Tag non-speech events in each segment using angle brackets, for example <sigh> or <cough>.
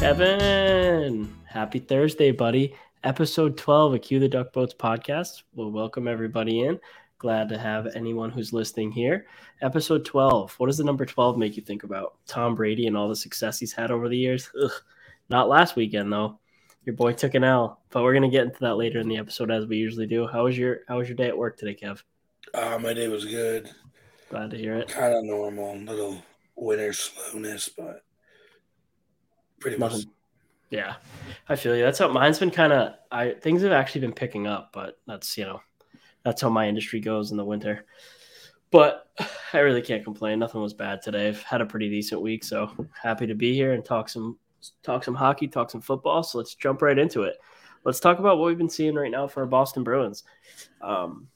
Kevin, happy Thursday, buddy. Episode 12 of Cue the Duck Boats podcast. We'll welcome everybody in. Glad to have anyone who's listening here. Episode 12. What does the number 12 make you think about? Tom Brady and all the success he's had over the years? Ugh. Not last weekend though. Your boy took an L, but we're gonna get into that later in the episode as we usually do. How was your How was your day at work today, Kev? Uh, my day was good. Glad to hear it. Kind of normal, little winter slowness, but pretty Nothing. much. Yeah, I feel you. That's how mine's been kind of. I things have actually been picking up, but that's you know, that's how my industry goes in the winter. But I really can't complain. Nothing was bad today. I've had a pretty decent week, so happy to be here and talk some talk some hockey, talk some football. So let's jump right into it. Let's talk about what we've been seeing right now for our Boston Bruins. Um,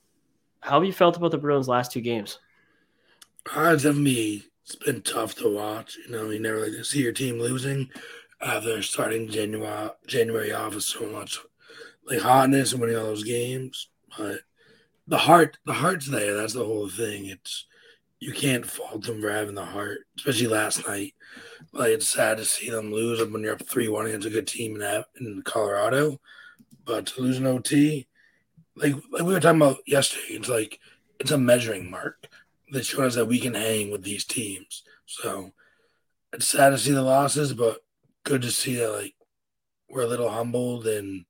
how have you felt about the Bruins' last two games? Uh, it's definitely it's been tough to watch. You know, you never like to see your team losing after starting January January off with so much like hotness and winning all those games. But the heart, the heart's there. That's the whole thing. It's you can't fault them for having the heart, especially last night. Like it's sad to see them lose when you're up three one against a good team in in Colorado, but to lose an OT, like like we were talking about yesterday, it's like it's a measuring mark that shows us that we can hang with these teams. So it's sad to see the losses, but good to see that like we're a little humbled and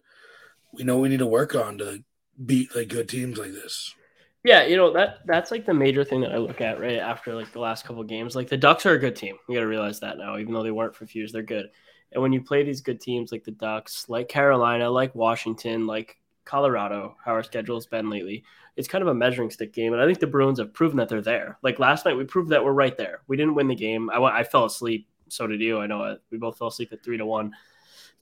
we know we need to work on to beat like good teams like this. Yeah, you know that that's like the major thing that I look at right after like the last couple games. Like the Ducks are a good team. We got to realize that now, even though they weren't for fuse, they're good. And when you play these good teams like the Ducks, like Carolina, like Washington, like Colorado, how our schedule has been lately, it's kind of a measuring stick game. And I think the Bruins have proven that they're there. Like last night, we proved that we're right there. We didn't win the game. I, I fell asleep. So did you. I know it. we both fell asleep at three to one.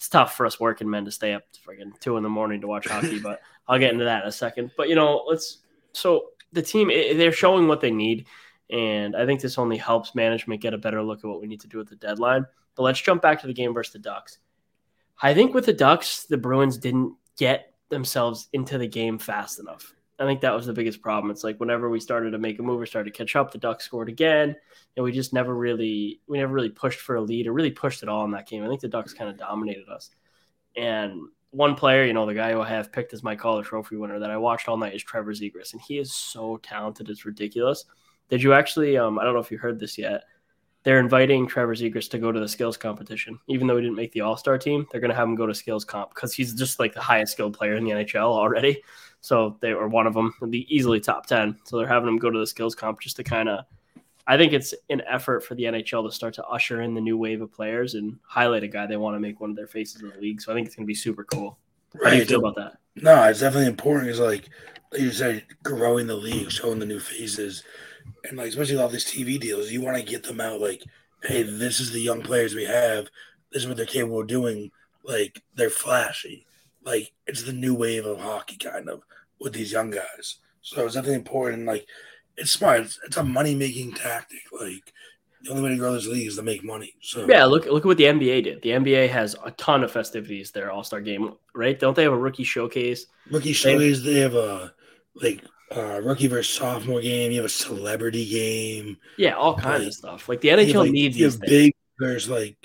It's tough for us working men to stay up to freaking two in the morning to watch hockey, but <laughs> I'll get into that in a second. But you know, let's. So the team, they're showing what they need, and I think this only helps management get a better look at what we need to do at the deadline. But let's jump back to the game versus the Ducks. I think with the Ducks, the Bruins didn't get themselves into the game fast enough. I think that was the biggest problem. It's like whenever we started to make a move or started to catch up, the Ducks scored again, and we just never really we never really pushed for a lead or really pushed at all in that game. I think the Ducks kind of dominated us. And one player, you know, the guy who I have picked as my Calder Trophy winner that I watched all night is Trevor Zegras, and he is so talented, it's ridiculous. Did you actually? Um, I don't know if you heard this yet. They're inviting Trevor Zegras to go to the skills competition, even though he didn't make the All Star team. They're going to have him go to skills comp because he's just like the highest skilled player in the NHL already. So they were one of them, would be easily top 10. So they're having him go to the skills comp just to kind of, I think it's an effort for the NHL to start to usher in the new wave of players and highlight a guy they want to make one of their faces in the league. So I think it's going to be super cool. Right. How do you feel about that? No, it's definitely important. It's like, like you said, growing the league, showing the new faces. And like, especially all these TV deals, you want to get them out like, hey, this is the young players we have. This is what they're capable of doing. Like, they're flashy like it's the new wave of hockey kind of with these young guys. So it's definitely important. Like it's smart. It's, it's a money making tactic. Like the only way to grow this league is to make money. So yeah, look look at what the NBA did. The NBA has a ton of festivities. Their All Star game, right? Don't they have a rookie showcase? Rookie showcase. They have a like uh, rookie versus sophomore game. You have a celebrity game. Yeah, all kinds like, of stuff. Like the NHL like, needs you these have big. There's like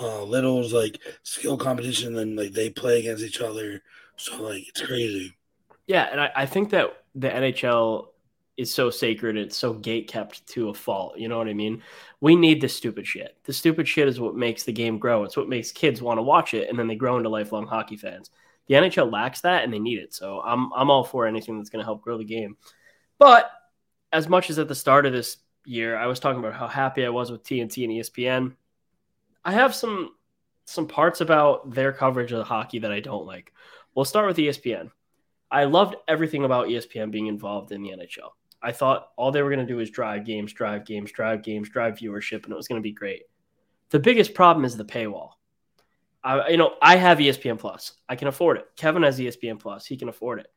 uh, littles like skill competition, and like they play against each other. So like it's crazy. Yeah, and I, I think that the NHL is so sacred. It's so gate kept to a fault. You know what I mean? We need the stupid shit. The stupid shit is what makes the game grow. It's what makes kids want to watch it, and then they grow into lifelong hockey fans. The NHL lacks that, and they need it. So I'm I'm all for anything that's going to help grow the game. But as much as at the start of this year, I was talking about how happy I was with TNT and ESPN. I have some some parts about their coverage of hockey that I don't like. We'll start with ESPN. I loved everything about ESPN being involved in the NHL. I thought all they were going to do was drive games, drive games, drive games, drive viewership, and it was going to be great. The biggest problem is the paywall. I, you know, I have ESPN Plus. I can afford it. Kevin has ESPN Plus. He can afford it.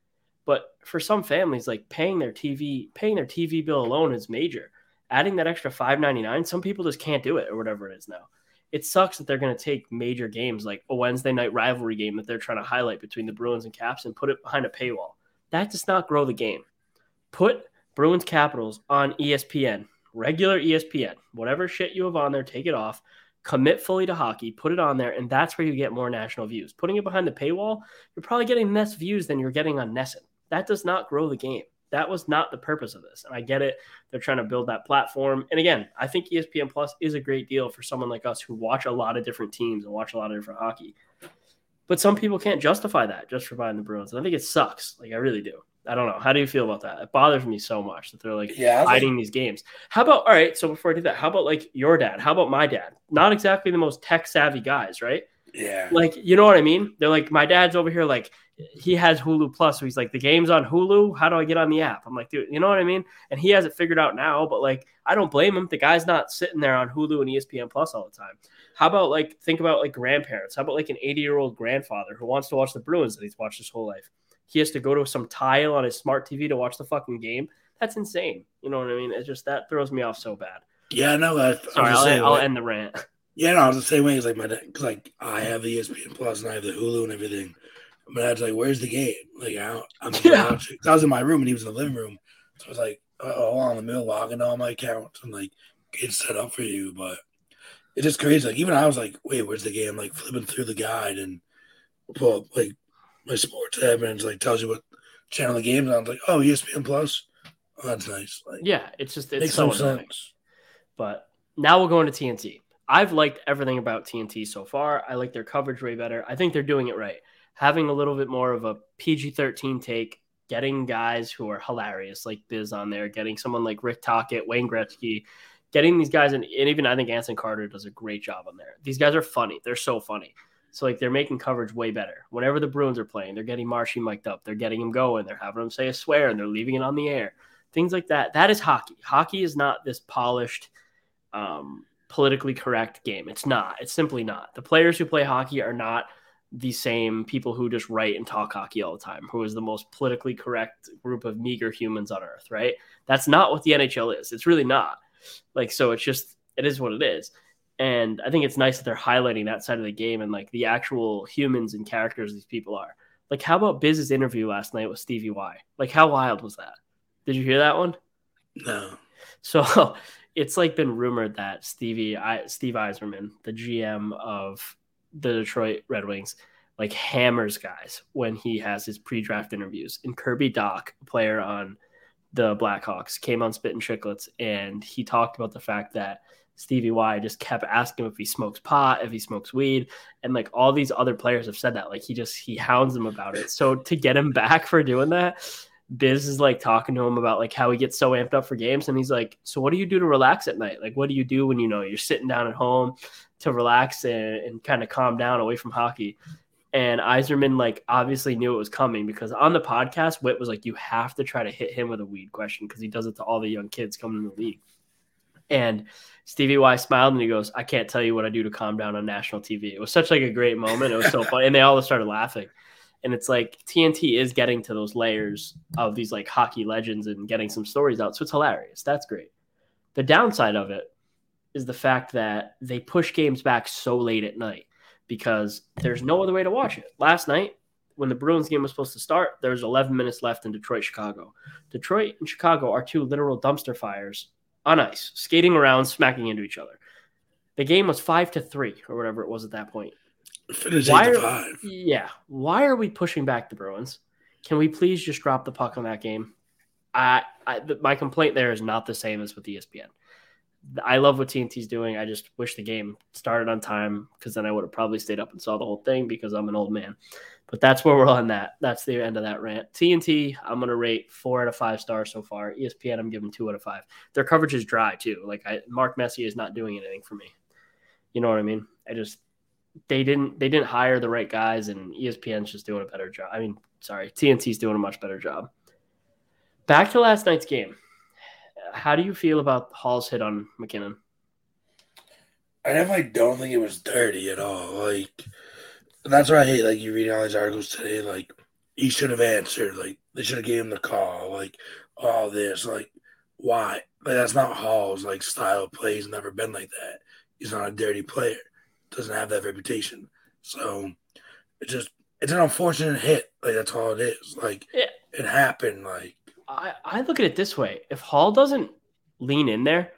But for some families, like paying their TV, paying their TV bill alone is major. Adding that extra five ninety nine, some people just can't do it or whatever it is now. it sucks that they're going to take major games like a Wednesday night rivalry game that they're trying to highlight between the Bruins and Caps and put it behind a paywall. That does not grow the game. Put Bruins Capitals on ESPN, regular ESPN, whatever shit you have on there, take it off. Commit fully to hockey, put it on there, and that's where you get more national views. Putting it behind the paywall, you're probably getting less views than you're getting on NESN. That does not grow the game. That was not the purpose of this. And I get it. They're trying to build that platform. And again, I think ESPN Plus is a great deal for someone like us who watch a lot of different teams and watch a lot of different hockey. But some people can't justify that just for buying the Bruins. And I think it sucks. Like I really do. I don't know. How do you feel about that? It bothers me so much that they're like yeah, hiding these games. How about all right? So before I do that, how about like your dad? How about my dad? Not exactly the most tech savvy guys, right? Yeah. Like, you know what I mean? They're like, my dad's over here, like, he has Hulu Plus. So he's like, the game's on Hulu. How do I get on the app? I'm like, dude, you know what I mean? And he has it figured out now, but like, I don't blame him. The guy's not sitting there on Hulu and ESPN Plus all the time. How about like, think about like grandparents? How about like an 80 year old grandfather who wants to watch the Bruins that he's watched his whole life? He has to go to some tile on his smart TV to watch the fucking game. That's insane. You know what I mean? It's just that throws me off so bad. Yeah, no, I, Sorry, I'll, I'll end the rant. <laughs> Yeah, no, I was the same way. It's like my cause like I have the ESPN Plus and I have the Hulu and everything. My dad's like, "Where's the game?" Like I am yeah. I was in my room and he was in the living room, so I was like, "Oh, I'm in the middle logging all my accounts and like get set up for you." But it's just crazy. Like even I was like, "Wait, where's the game?" Like flipping through the guide and pull up like my sports app and it's like tells you what channel the game's on. I was like, "Oh, ESPN Plus." Oh, that's nice. Like, yeah, it's just it's so sense. But now we'll go into TNT. I've liked everything about TNT so far. I like their coverage way better. I think they're doing it right. Having a little bit more of a PG 13 take, getting guys who are hilarious like Biz on there, getting someone like Rick Tocchet, Wayne Gretzky, getting these guys, and, and even I think Anson Carter does a great job on there. These guys are funny. They're so funny. So like they're making coverage way better. Whenever the Bruins are playing, they're getting Marshy mic'd up. They're getting him going. They're having him say a swear and they're leaving it on the air. Things like that. That is hockey. Hockey is not this polished um, politically correct game. It's not. It's simply not. The players who play hockey are not the same people who just write and talk hockey all the time, who is the most politically correct group of meager humans on earth, right? That's not what the NHL is. It's really not. Like, so it's just, it is what it is. And I think it's nice that they're highlighting that side of the game and like the actual humans and characters these people are. Like, how about Biz's interview last night with Stevie Y? Like, how wild was that? Did you hear that one? No. So <laughs> it's like been rumored that Stevie Y, Steve Yzerman, the GM of the Detroit Red Wings, like hammers guys when he has his pre-draft interviews. And Kirby Dach, a player on the Blackhawks, came on Spit and Chicklets and he talked about the fact that Stevie Y just kept asking him if he smokes pot, if he smokes weed, and like all these other players have said that. Like he just he hounds them about it. So to get him back for doing that, Biz is like talking to him about like how he gets so amped up for games, and he's like, "So what do you do to relax at night? Like, what do you do when you know you're sitting down at home to relax and, and kind of calm down away from hockey?" And Yzerman like obviously knew it was coming because on the podcast, Whit was like, "You have to try to hit him with a weed question because he does it to all the young kids coming in the league." And Stevie Y smiled and he goes, "I can't tell you what I do to calm down on national TV." It was such like a great moment. It was so <laughs> funny, and they all started laughing and it's like TNT is getting to those layers of these like hockey legends and getting some stories out. So it's hilarious. That's great. The downside of it is the fact that they push games back so late at night because there's no other way to watch it. Last night, when the Bruins game was supposed to start, there was 11 minutes left in Detroit, Chicago. Detroit and Chicago are two literal dumpster fires on ice, skating around, smacking into each other. The game was five to three or whatever it was at that point. Finish why are, five. Yeah. Why are we pushing back the Bruins? Can we please just drop the puck on that game? I, I my complaint there is not the same as with ESPN. I love what TNT's doing. I just wish the game started on time because then I would have probably stayed up and saw the whole thing because I'm an old man. But that's where we're on that. That's the end of that rant. TNT, I'm gonna rate four out of five stars so far. ESPN, I'm giving two out of five. Their coverage is dry too. Like I, Mark Messier is not doing anything for me. You know what I mean? I just they didn't they didn't hire the right guys, and ESPN's just doing a better job. I mean, sorry, TNT's doing a much better job. Back to last night's game. How do you feel about Hall's hit on MacKinnon? I definitely don't think it was dirty at all. Like that's why I hate like you reading all these articles today. Like he should have answered. Like they should have gave him the call. Like all this. Like why? Like that's not Hall's like style of play. He's never been like that. He's not a dirty player. doesn't have that reputation. So it's just it's an unfortunate hit. Like that's all it is. Like Yeah. it happened. Like I, I look at it this way: if Hall doesn't lean in there,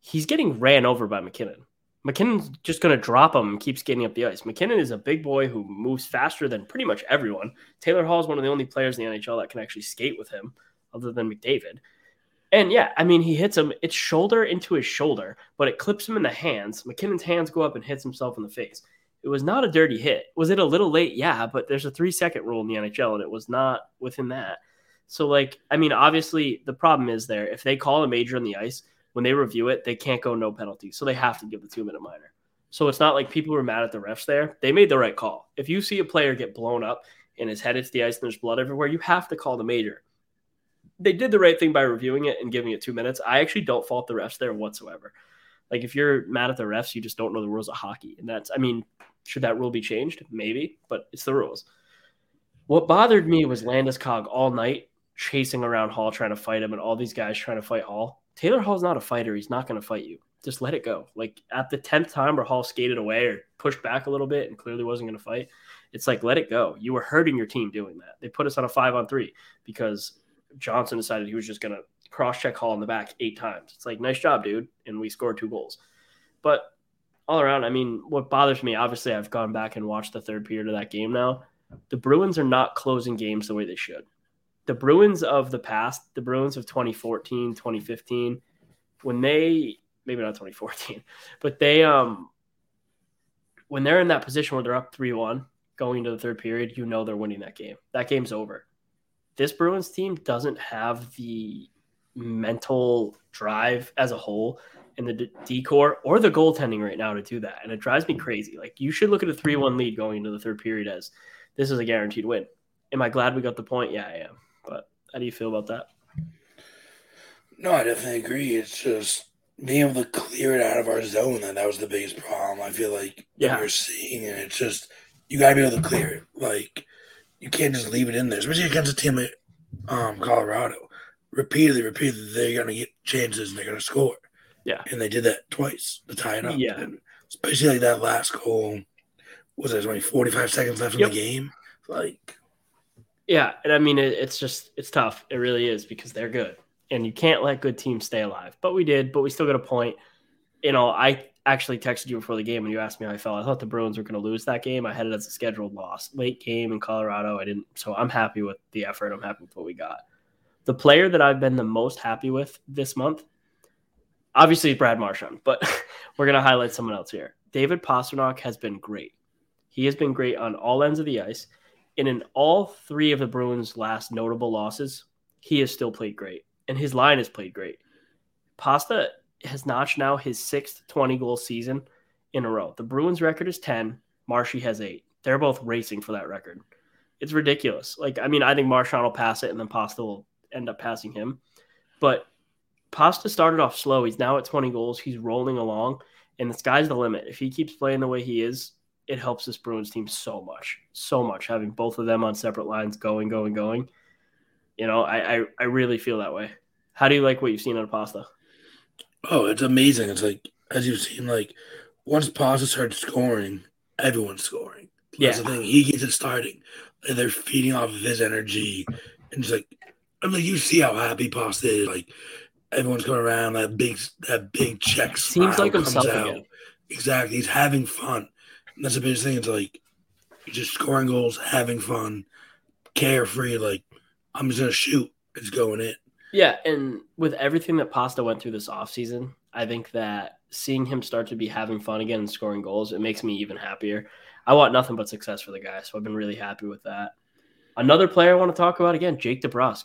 he's getting ran over by MacKinnon. MacKinnon's just going to drop him and keep skating up the ice. MacKinnon is a big boy who moves faster than pretty much everyone. Taylor Hall is one of the only players in the NHL that can actually skate with him, other than McDavid. And yeah, I mean, he hits him. It's shoulder into his shoulder, but it clips him in the hands. MacKinnon's hands go up and hits himself in the face. It was not a dirty hit. Was it a little late? Yeah, but there's a three second rule in the NHL, and it was not within that. So, like, I mean, obviously, the problem is there. If they call a major on the ice, when they review it, they can't go no penalty. So they have to give the two minute minor. So it's not like people were mad at the refs there. They made the right call. If you see a player get blown up and his head hits the ice and there's blood everywhere, you have to call the major. They did the right thing by reviewing it and giving it two minutes. I actually don't fault the refs there whatsoever. Like if you're mad at the refs, you just don't know the rules of hockey. And that's, I mean, should that rule be changed? Maybe, but it's the rules. What bothered me was Landeskog all night chasing around Hall trying to fight him and all these guys trying to fight Hall. Taylor Hall's not a fighter. He's not going to fight you. Just let it go. Like at the 10th time where Hall skated away or pushed back a little bit and clearly wasn't going to fight, it's like, let it go. You were hurting your team doing that. They put us on a five on three because Johnson decided he was just going to cross check Hall in the back eight times. It's like, nice job, dude. And we scored two goals. But all around, I mean, what bothers me, obviously, I've gone back and watched the third period of that game now. The Bruins are not closing games the way they should the Bruins of the past, the Bruins of 2014, 2015, when they maybe not 2014, <laughs> but they um when they're in that position where they're up 3-1 going into the third period, you know they're winning that game. That game's over. This Bruins team doesn't have the mental drive as a whole and the decor or the goaltending right now to do that. And it drives me crazy. Like you should look at a 3-1 lead going into the third period as this is a guaranteed win. Am I glad we got the point? Yeah, I am. How do you feel about that? No, I definitely agree. It's just being able to clear it out of our zone that that was the biggest problem. I feel like Yeah. we're seeing, and it's just you got to be able to clear it. Like you can't just leave it in there, especially against a team like um, Colorado. Repeatedly, repeatedly, they're gonna get chances and they're gonna score. Yeah. and they did that twice to tie it up. Yeah. And especially like that last goal. Was there only forty five seconds left in the game? Like Yeah, and I mean it, it's just it's tough. It really is because they're good, and you can't let good teams stay alive. But we did, but we still got a point. You know, I actually texted you before the game and you asked me how I felt. I thought the Bruins were going to lose that game. I had it as a scheduled loss, late game in Colorado. I didn't, so I'm happy with the effort. I'm happy with what we got. The player that I've been the most happy with this month, obviously Brad Marchand, but <laughs> we're going to highlight someone else here. David Pastrnak has been great. He has been great on all ends of the ice. And in all three of the Bruins' last notable losses, he has still played great. And his line has played great. Pasta has notched now his sixth 20 goal season in a row. The Bruins record is 10. Marshy has eight. They're both racing for that record. It's ridiculous. Like, I mean, I think Marchand will pass it and then Pasta will end up passing him. But Pasta started off slow. He's now at 20 goals. He's rolling along, and the sky's the limit. If he keeps playing the way he is, it helps this Bruins team so much, so much. Having both of them on separate lines, going, going, going. You know, I, I, I really feel that way. How do you like what you've seen out of Pasta? Oh, it's amazing. It's like as you've seen, like once Pasta starts scoring, everyone's scoring. That's Yeah. the thing. He gets it starting. And they're feeding off of his energy. And it's like I mean you see how happy Pasta is. Like everyone's coming around, that big that big check Seems like himself. Exactly. He's having fun. That's the biggest thing. It's like just scoring goals, having fun, carefree, like I'm just gonna shoot. It's going in. Yeah, and with everything that Pasta went through this offseason, I think that seeing him start to be having fun again and scoring goals, it makes me even happier. I want nothing but success for the guy, so I've been really happy with that. Another player I want to talk about again, Jake DeBrusk.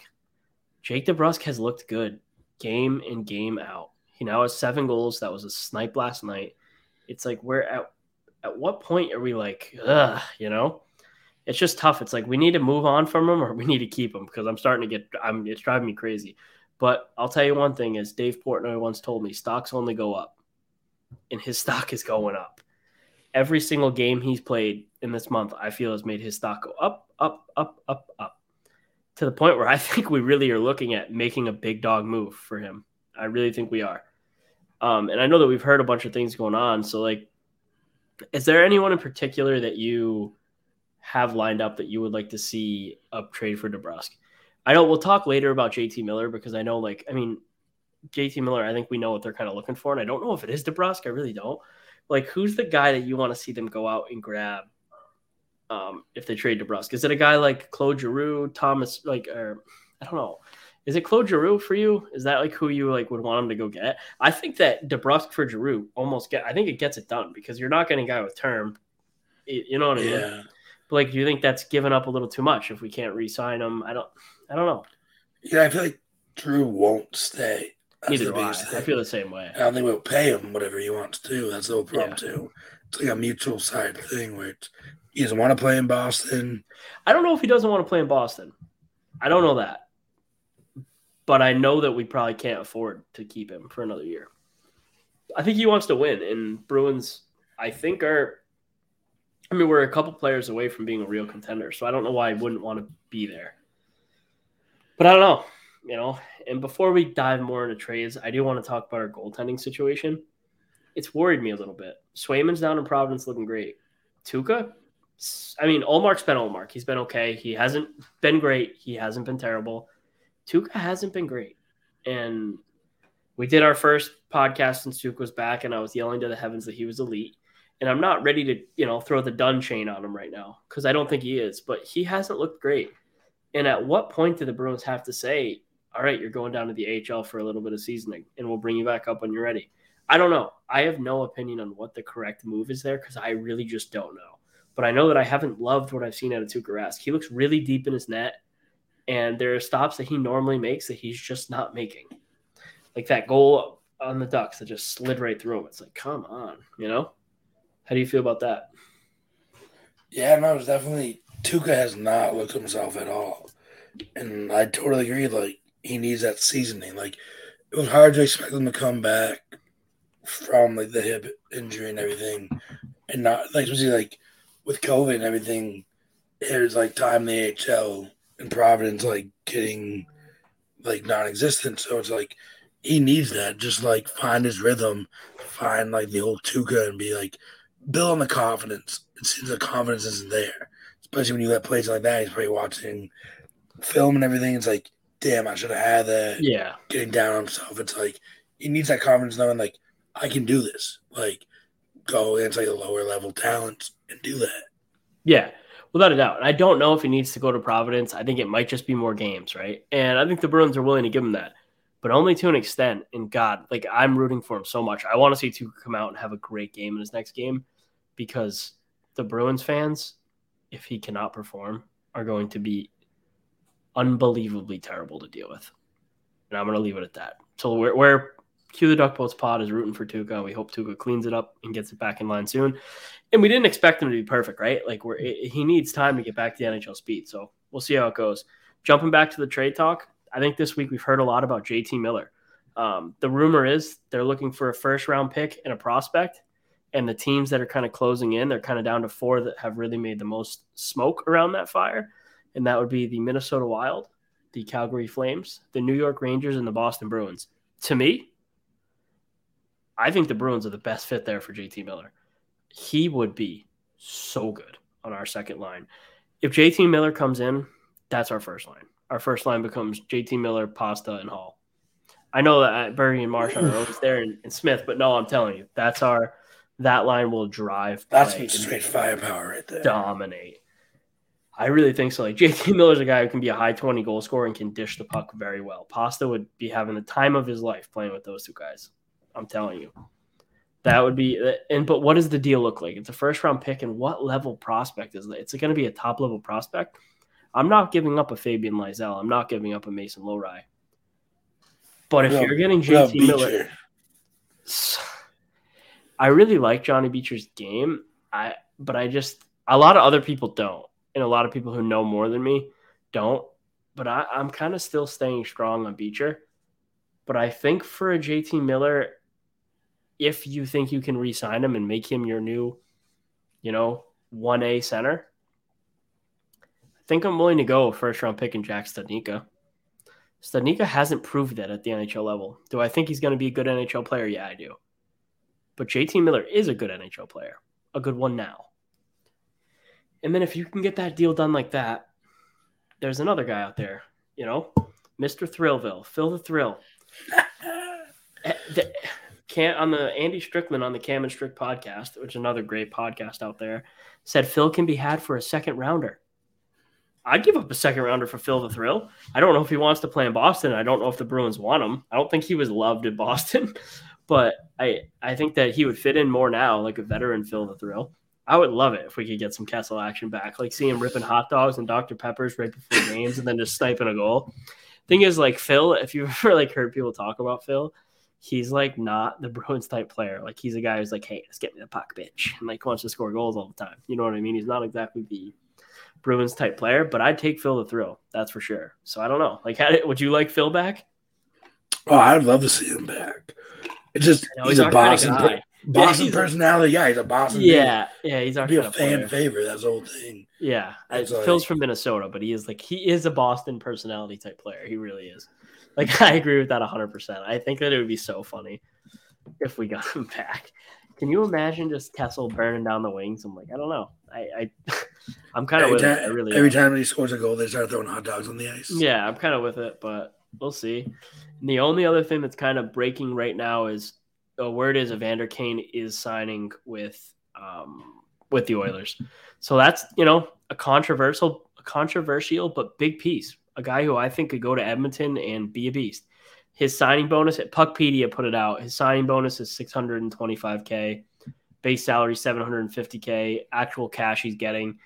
Jake DeBrusk has looked good game in game out. He now has seven goals. That was a snipe last night. It's like we're at at what point are we like, ugh, you know? It's just tough. It's like we need to move on from him or we need to keep him because I'm starting to get I'm it's driving me crazy. But I'll tell you one thing is Dave Portnoy once told me stocks only go up. And his <laughs> stock is going up. Every single game he's played in this month, I feel has made his stock go up, up, up, up, up. To the point where I <laughs> think we really are looking at making a big dog move for him. I really think we are. Um, and I know that we've heard a bunch of things going on. So like Is there anyone in particular that you have lined up that you would like to see a trade for DeBrusk? I know we'll talk later about JT Miller because I know, like, I mean, JT Miller, I think we know what they're kind of looking for, and I don't know if it is DeBrusk. I really don't. Like, who's the guy that you want to see them go out and grab um, if they trade DeBrusk? Is it a guy like Claude Giroux, Thomas, like, or I don't know. Is it Claude Giroux for you? Is that like who you like would want him to go get? I think that DeBrusk for Giroux almost get. I think it gets it done because you're not getting a guy with term. You know what I mean? Yeah. But like, do you think that's given up a little too much if we can't re-sign him? I don't. I don't know. Yeah, I feel like Drew won't stay. That's Neither do I. biggest I feel the same way. I don't think we'll pay him whatever he wants to. That's the whole problem Yeah. too. It's like a mutual side thing where it's, he doesn't want to play in Boston. I don't know if he doesn't want to play in Boston. I don't know that. But I know that we probably can't afford to keep him for another year. I think he wants to win, and Bruins, I think, are. I mean, we're a couple players away from being a real contender, so I don't know why I wouldn't want to be there. But I don't know, you know. And before we dive more into trades, I do want to talk about our goaltending situation. It's worried me a little bit. Swayman's down in Providence, looking great. Tuukka, I mean, Ullmark's been Ullmark. He's been okay. He hasn't been great. He hasn't been terrible. Tuukka hasn't been great. And we did our first podcast since Tuukka was back, and I was yelling to the heavens that he was elite. And I'm not ready to, you know, throw the done chain on him right now because I don't think he is, but he hasn't looked great. And at what point do the Bruins have to say, all right, you're going down to the AHL for a little bit of seasoning and we'll bring you back up when you're ready? I don't know. I have no opinion on what the correct move is there because I really just don't know. But I know that I haven't loved what I've seen out of Tuukka Rask. He looks really deep in his net, and there are stops that he normally makes that he's just not making. Like that goal on the Ducks that just slid right through him. It's like, come on, you know? How do you feel about that? Yeah, no, it's definitely Tuukka has not looked himself at all, and I totally agree. Like he needs that seasoning. Like it was hard to expect him to come back from like the hip injury and everything, and not like especially like with COVID and everything. There's like time in the AHL and Providence like getting like non-existent, so it's like he needs that. Just like find his rhythm, find like the old Tuukka, and be like build on the confidence. It seems the confidence isn't there, especially when you let plays like that. He's probably watching film and everything. It's like, damn, I should have had that. Yeah. Getting down on himself. It's like he needs that confidence, knowing like I can do this. Like go against like the lower level talents and do that. Yeah, without a doubt. I don't know if he needs to go to Providence. I think it might just be more games, right? And I think the Bruins are willing to give him that, but only to an extent. And God, like I'm rooting for him so much. I want to see Tuukka come out and have a great game in his next game because the Bruins fans, if he cannot perform, are going to be unbelievably terrible to deal with. And I'm going to leave it at that. So we're, we're Cue the Duck Boats pod is rooting for Tuukka. We hope Tuukka cleans it up and gets it back in line soon. And we didn't expect him to be perfect, right? Like we're he needs time to get back to the NHL speed. So we'll see how it goes. Jumping back to the trade talk, I think this week we've heard a lot about JT Miller. Um, the rumor is they're looking for a first round pick and a prospect. And the teams that are kind of closing in, they're kind of down to four that have really made the most smoke around that fire. And that would be the Minnesota Wild, the Calgary Flames, the New York Rangers, and the Boston Bruins. To me, I think the Bruins are the best fit there for JT Miller. He would be so good on our second line. If JT Miller comes in, that's our first line. Our first line becomes JT Miller, Pasta, and Hall. I know that uh, Berry and Marshall are always there and, and, Smith, but no, I'm telling you, that's our that line will drive. That's some straight firepower right there. Dominate. I really think so. Like JT Miller's a guy who can be a high 20 goal scorer and can dish the puck very well. Pasta would be having the time of his life playing with those two guys. I'm telling you. That would be and but what does the deal look like? It's a first round pick, and what level prospect is it? It's going to be a top level prospect. I'm not giving up a Fabian Lysell. I'm not giving up a Mason Lohrei. But if No, you're getting JT Miller, <sighs> I really like Johnny Beecher's game. I but I just a lot of other people don't, and a lot of people who know more than me don't. But I, I'm kind of still staying strong on Beecher. But I think for a JT Miller, if you think you can re-sign him and make him your new, you know, one A center, I think I'm willing to go first round pick in Jack Studnicka. Studnicka hasn't proved that at the NHL level. Do I think he's going to be a good NHL player? Yeah, I do. But JT Miller is a good NHL player, a good one now. And then if you can get that deal done like that, there's another guy out there, you know, Mr. Thrillville, Phil the Thrill. <laughs> Eh, The- on the Andy Strickland on the Cam and Strick podcast, which is another great podcast out there, said Phil can be had for a second rounder. I'd give up a second rounder for Phil the Thrill. I don't know if he wants to play in Boston. I don't know if the Bruins want him. I don't think he was loved in Boston, <laughs> but I I think that he would fit in more now, like a veteran Phil the Thrill. I would love it if we could get some Kessel action back, like see him ripping hot dogs and Dr. Peppers right before games, and then just sniping a goal. Thing is, like Phil, if you've <laughs> ever like heard people talk about Phil, he's like not the <laughs> Bruins type player. Like he's a guy who's like, hey, let's get me the puck, bitch, and like wants to score goals all the time. You know what I mean? He's not exactly the Bruins type player, but I'd take Phil the thrill, that's for sure. So I don't know. Like, <laughs> how did, would you like Phil back? Oh, I'd love to see him back. It's just know he's, a our kinda Boston. Boston he's a- personality. Yeah, he's a Boston. Yeah, yeah, he's our be a fan player. favorite. That's the whole thing. Yeah, I- It's like- Phil's from Minnesota, but he is like he is a Boston personality type player. He really is. Like <laughs> I agree with that hundred percent. I think that it would be so funny if we got him back. Can you imagine just Kessel burning down the wings? I'm like, I don't know. I, I <laughs> I'm kind of with it. time, I really every am. time he scores a goal, they start throwing hot dogs on the ice. Yeah, I'm kind of with it, but we'll see. And the only other thing that's kind of breaking right now is the word is Evander Kane is signing with um, with the Oilers. So that's you know a controversial, a controversial but big piece. A guy who I think could go to Edmonton and be a beast. His signing bonus at Puckpedia put it out. His signing bonus is 625k, base salary 750k. Actual cash he's getting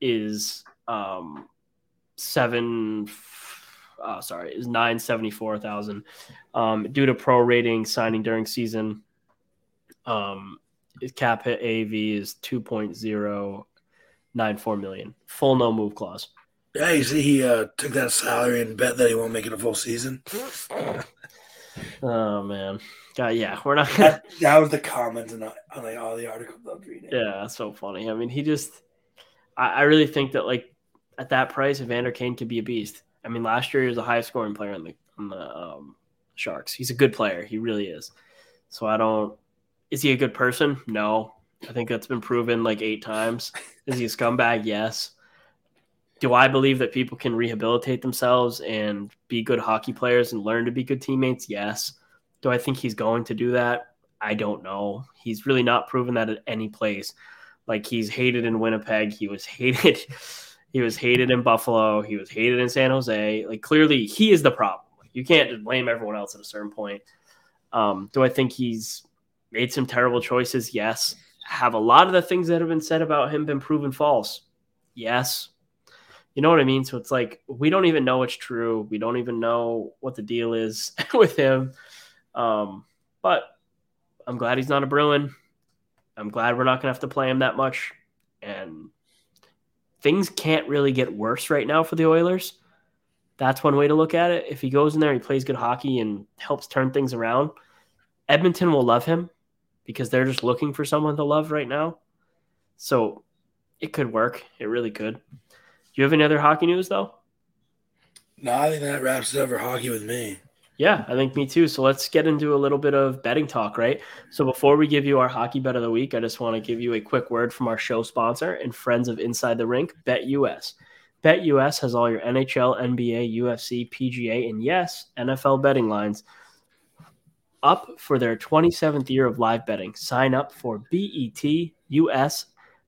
is um, seven uh, sorry is 974,000 um, due to pro rating signing during season um, his cap hit AV is 2.094 million full no move clause Yeah, you see, he uh, took that salary and bet that he won't make it a full season. <laughs> oh man. God, yeah we're not gonna that, <laughs> that was the comments on, on like all the articles I was reading. yeah that's so funny. I mean he just I, I really think that like at that price Evander Kane could be a beast. I mean last year he was the highest scoring player on the on the um, Sharks. He's a good player. He really is. So I don't is he a good person? No. I think that's been proven like eight times. Is he a scumbag? Yes do I believe that people can rehabilitate themselves and be good hockey players and learn to be good teammates yes do I think he's going to do that I don't know he's really not proven that at any place like he's hated in Winnipeg. He was hated. <laughs> He was hated in Buffalo. He was hated in San Jose. Like clearly, he is the problem. You can't just blame everyone else at a certain point. Um, do I think he's made some terrible choices? Yes. Have a lot of the things that have been said about him been proven false? Yes. You know what I mean? So it's like we don't even know it's true. We don't even know what the deal is <laughs> with him. Um, but I'm glad he's not a Bruin. I'm glad we're not to have to play him that much. And things can't really get worse right now for the Oilers. That's one way to look at it. If he goes in there, he plays good hockey and helps turn things around, Edmonton will love him because they're just looking for someone to love right now. So it could work. It really could. Do you have any other hockey news, though? No, I think that wraps it up for hockey with me. Yeah, I think me too. So let's get into a little bit of betting talk, right? So before we give you our hockey bet of the week, I just want to give you a quick word from our show sponsor and friends of Inside the Rink, BetUS. BetUS has all your NHL, NBA, UFC, PGA, and yes, NFL betting lines up for their 27th year of live betting. Sign up for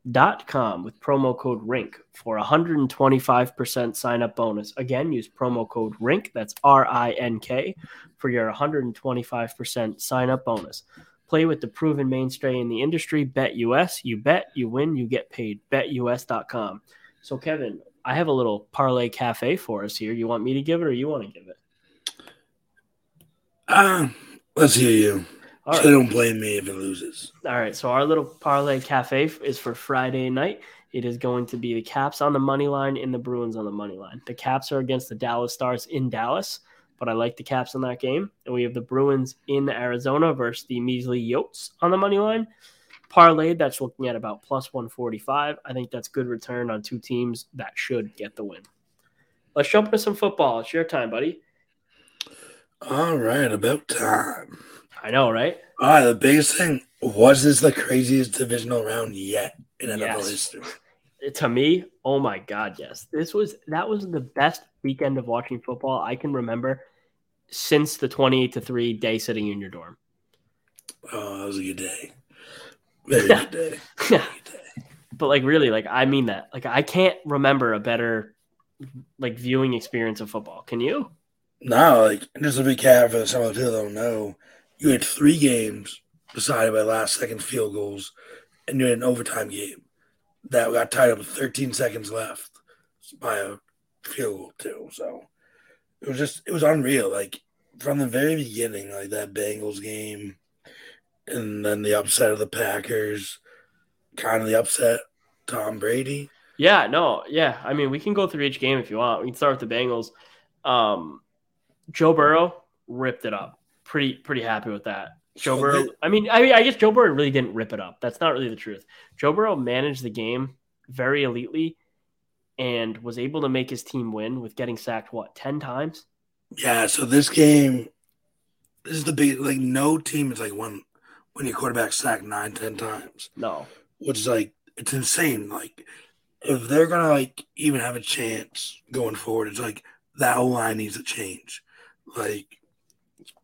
betus.com with promo code RINK for a 125% sign up bonus. Again, use promo code RINK, that's R I N K, for your 125% sign up bonus. Play with the proven mainstay in the industry, BetUS. You bet, you win, you get paid. BetUS.com. So, Kevin, I have a little parlay cafe for us here. You want me to give it or you want to give it? Uh, let's hear you. All so right. they don't blame me if it loses. All right, so our little parlay cafe is for Friday night. It is going to be the Caps on the money line and the Bruins on the money line. The Caps are against the Dallas Stars in Dallas, but I like the Caps in that game. And we have the Bruins in Arizona versus the measly Yotes on the money line. Parlay that's looking at about plus 145. I think that's good return on two teams that should get the win. Let's jump into some football. It's your time, buddy. All right, about time. I know, right? All right, the biggest thing Was this the craziest divisional round yet in NFL Yes. history? to me, oh my god, yes. This was that was the best weekend of watching football I can remember since the 28 to 3 day sitting in your dorm. Oh, that was a good day. Very good day. <laughs> Very good day. but like really, like I mean that. Like I can't remember a better like viewing experience of football. Can you? No, like just a recap for some of the people that don't know, you had three games decided by last second field goals, and you had an overtime game that got tied up with 13 seconds left by a field goal too. So it was just it was unreal. Like from the very beginning, like that Bengals game, and then the upset of the Packers, kind of the upset Tom Brady. Yeah, no, yeah. I mean, we can go through each game if you want. We can start with the Bengals. Um, Joe Burrow ripped it up. Pretty pretty happy with that. Joe Burrow. I mean, I mean, I guess Joe Burrow really didn't rip it up. That's not really the truth. Joe Burrow managed the game very elitely and was able to make his team win with getting sacked what ten times. Yeah, so this game, this is the big like no team is like one when your quarterback sacked nine, ten times, No, which is like it's insane. Like if they're gonna like even have a chance going forward, it's like that whole line needs to change. Like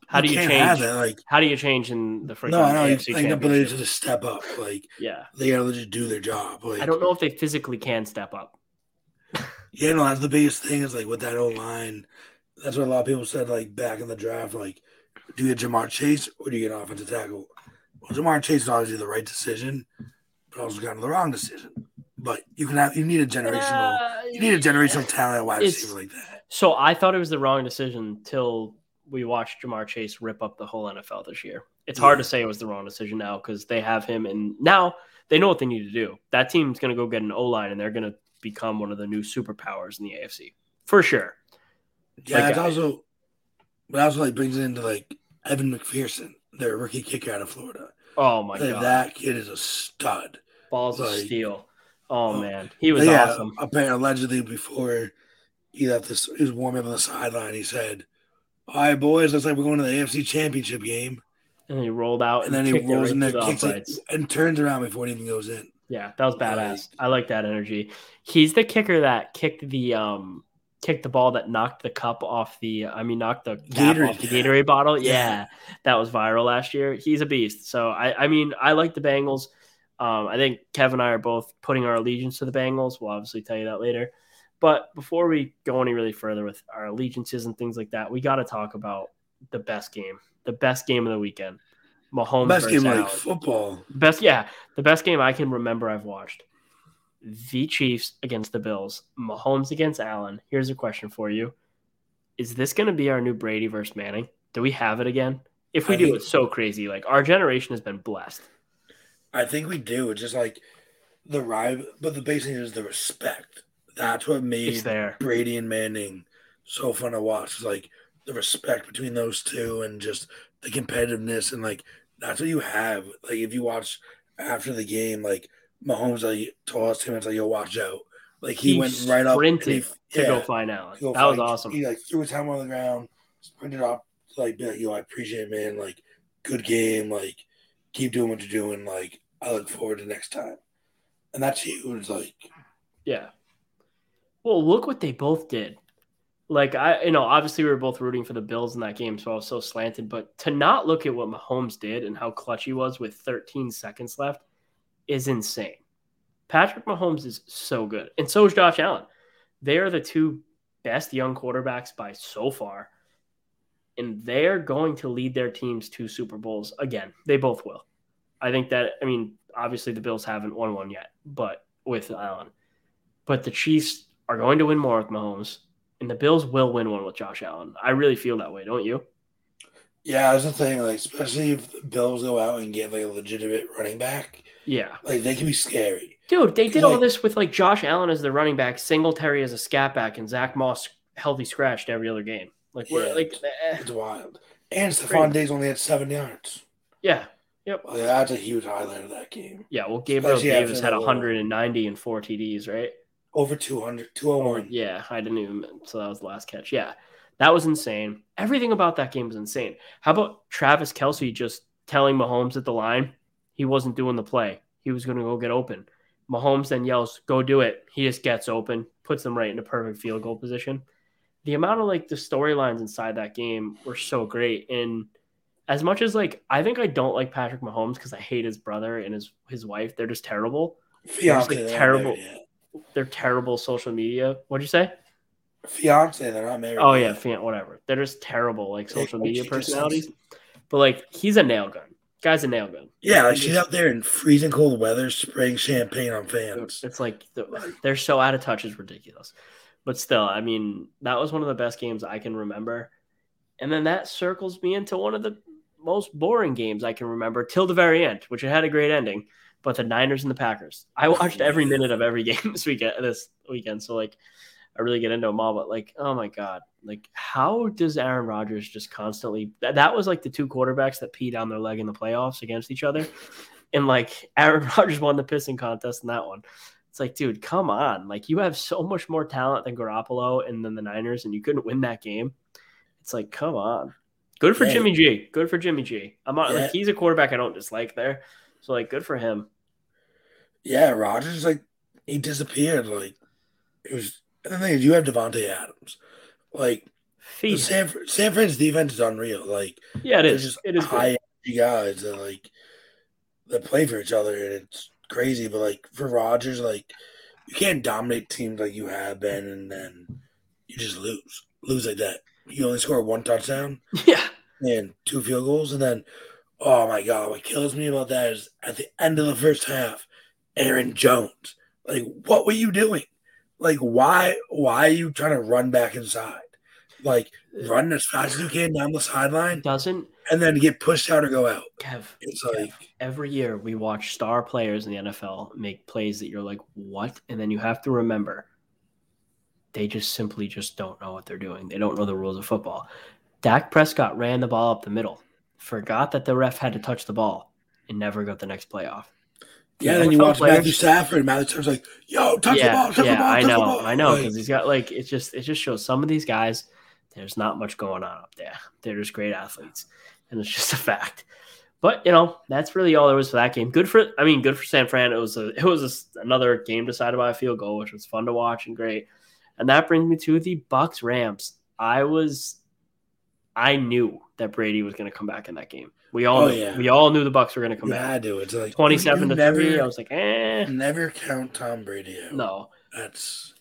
how do you can't have change? that? Like How do you change in the freaking no, I know. AFC Like the ability championship? to just step up. Like Yeah, they gotta just do their job. Like I don't know if they physically can step up. Yeah, no, that's the biggest thing is like with that old line. That's what a lot of people said like back in the draft. Like, do you get Ja'Marr Chase or do you get an offensive tackle? Well, Ja'Marr Chase is obviously the right decision, but also kind of the wrong decision. But you can have you need a generational Uh, you need a generational <laughs> talent wide receiver like that. So I thought it was the wrong decision till we watched Ja'Marr Chase rip up the whole NFL this year. It's hard to say it was the wrong decision now because they have him and now they know what they need to do. That team's going to go get an O line and they're going to become one of the new superpowers in the AFC for sure. Yeah, Like, it's also but also like brings it into like Evan McPherson, their rookie kicker out of Florida. Oh my Like, god, that kid is a stud. balls of steel. Oh Oh, man, he was yeah, awesome. Apparently, allegedly, before he left this, he was warming up on the sideline. He said, "All right, boys, looks like we're going to the AFC Championship game." And then he rolled out And and, then he rolls right in there, kicks it, and turns around before it even goes in. Yeah, that was badass. I like that energy. He's the kicker that kicked the um kicked the ball that knocked the cup off the I mean knocked the cap Gatorade off the cap. Gatorade bottle. Yeah. Yeah. that was viral last year. He's a beast. So I I mean I like the Bengals. Um, I think Kev and I are both putting our allegiance to the Bengals. We'll obviously tell you that later. But before we go any really further with our allegiances and things like that, we got to talk about the best game, the best game of the weekend. Mahomes Best game Allen. like football. Best, yeah, the best game I can remember I've watched. The Chiefs against the Bills, Mahomes against Allen. Here's a question for you: Is this going to be our new Brady versus Manning? Do we have it again? If we I do, think- it's so crazy. Like our generation has been blessed. I think we do. It's just like the rival, but the basic thing is the respect. That's what made there. Brady and Manning so fun to watch. It's like the respect between those two and just the competitiveness and like that's what you have. Like if you watch after the game, like Mahomes like tossed him and like, yo, watch out. Like he, He went right up and he, To yeah, go find to go that was awesome. He like threw his helmet on the ground, sprinted up, like be like, yo, I appreciate it, man. Like good game. Like keep doing what you're doing. Like I look forward to next time. And that's huge. Like Yeah. Well, look what they both did. Like I, you know, obviously we were both rooting for the Bills in that game, so I was so slanted. But to not look at what Mahomes did and how clutch he was with 13 seconds left is insane. Patrick Mahomes is so good, and so is Josh Allen. They are the two best young quarterbacks by so far, and they're going to lead their teams to Super Bowls again. They both will. I think that. I mean, obviously the Bills haven't won one yet, but with Allen, but the Chiefs are going to win more with Mahomes, and the Bills will win one with Josh Allen. I really feel that way, don't you? yeah, that's the thing. Like especially if the Bills go out and get like a legitimate running back, Yeah, like they can be scary. dude, they did all this with like Josh Allen as the running back, Singletary as a scat back, and Zach Moss healthy scratched every other game. Like we're Yeah. like, eh, It's wild. And Stefon Diggs only had seven yards. yeah, yep, Like, that's a huge highlight of that game. yeah. Well, Gabriel Especially Davis had 190 and four TDs, right? Over 200, 201. Yeah, I didn't even. So that was the last catch. Yeah, that was insane. Everything about that game was insane. How about Travis Kelce just telling Mahomes at the line, He wasn't doing the play. He was going to go get open. Mahomes then yells, "Go do it!" He just gets open, puts them right in a perfect field goal position. The amount of like the storylines inside that game were so great, and as much as like I think I don't like Patrick Mahomes because I hate his brother and his his wife. They're just terrible. Fiance, like, they're not terrible. married yet. They're terrible social media. What'd you say? Fiance, they're not married. Oh yeah, fan, whatever. They're just terrible like social media personalities. But like he's a nail gun. Guy's a nail gun. yeah. Like she's out there in freezing cold weather, spraying champagne on fans. It's like they're so out of touch. It's ridiculous. But still, I mean, that was one of the best games I can remember. And then that circles me into one of the most boring games I can remember till the very end, which it had a great ending. But the Niners and the Packers. I watched every minute of every <laughs> game this weekend. This weekend, so like, I really get into them all. But like, oh my god, like, how does Aaron Rodgers just constantly? That, that was like the two quarterbacks that peed on their leg in the playoffs against each other, and like <laughs> Aaron Rodgers won the pissing contest in that one. It's like, dude, come on! Like, you have so much more talent than Garoppolo and then the Niners, and you couldn't win that game. It's like, come on. Good for Yeah. Jimmy G. Good for Jimmy G. I'm not Yeah. like he's a quarterback I don't dislike there. So like, good for him. Yeah, Rodgers like he disappeared. Like it was. And the thing is, you have Davante Adams. Like the Feed. San San Fran's defense is unreal. Like Yeah, it is. just It is high energy guys that like that play for each other, and it's crazy. But like for Rodgers, like you can't dominate teams like you have been, and then you just lose, lose like that. You only score one touchdown <laughs> Yeah. and two field goals, and then oh my god, what kills me about that is at the end of the first half, Aaron Jones. Like, what were you doing? Like, why? Why are you trying to run back inside? Like, run as fast as you can down the sideline, Doesn't and then get pushed out or go out. Kev It's like, every year we watch star players in the NFL make plays that you're like, what? And then you have to remember they just simply just don't know what they're doing. They don't know the rules of football. Dak Prescott ran the ball up the middle, forgot that the ref had to touch the ball, and never got the next play off. yeah. Then you watch players- Matthew Stafford, and Matthew Stafford's like, "Yo, touch the ball, touch yeah, the ball, I touch know, the ball." I know, Like, because he's got like it just it just shows some of these guys. There's not much going on up there. They're just great athletes, and it's <laughs> just a fact. But you know that's really all there was for that game. Good for I mean, good for San Fran. It was a it was a another game decided by a field goal, which was fun to watch and great. And that brings me to the Bucks Rams. I was I knew that Brady was going to come back in that game. We all Oh, knew, yeah. we all knew the Bucks were going to come you back. had to. It's like twenty seven to never, three. I was like, eh, never count Tom Brady out. no. That's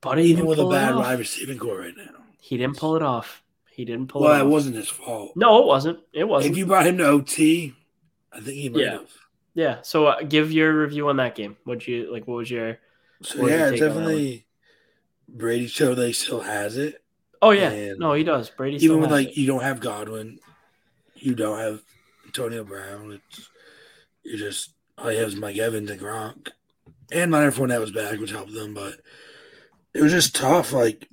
But even with a bad wide receiving core right now. He didn't pull it off. He didn't pull Well, it off. Well it wasn't his fault. No, it wasn't. It wasn't. If you brought him to OT, I think he might Yeah. have. yeah. So uh, give your review on that game. What you like? What was your? So What yeah, that definitely. Brady showed that he still has it, Oh yeah. And no, he does. Brady. even like it. you don't have Godwin, you don't have Antonio Brown. It's you just all you have is Mike Evans and Gronk, and Leonard Fournette was back, which helped them. But it was just tough. Like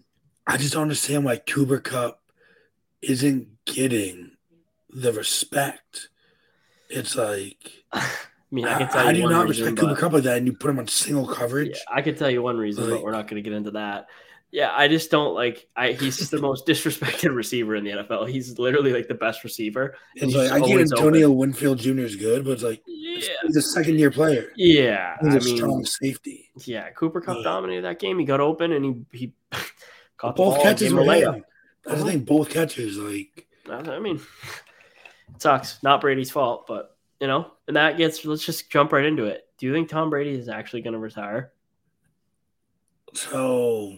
I just don't understand why Cooper Kupp isn't getting the respect. It's like <laughs> I mean, I can tell how you do one not reason, respect Cooper Kupp like that, and you put him on single coverage? Yeah, I could tell you one reason, but we're not going to get into that. Yeah, I just don't like. I he's the most <laughs> disrespected receiver in the NFL. He's literally like the best receiver. It's like I get Antonio Winfield Jr. is good, but it's like Yeah, he's a second year player. yeah. He's I a mean, strong safety. yeah. Cooper Kupp Yeah. dominated that game. He got open and he he <laughs> caught the Both ball, catches were layup. That's the uh-huh. thing. Both catches, like I mean, <laughs> it sucks. Not Brady's fault, but you know, and that gets. Let's just jump right into it. Do you think Tom Brady is actually going to retire? so.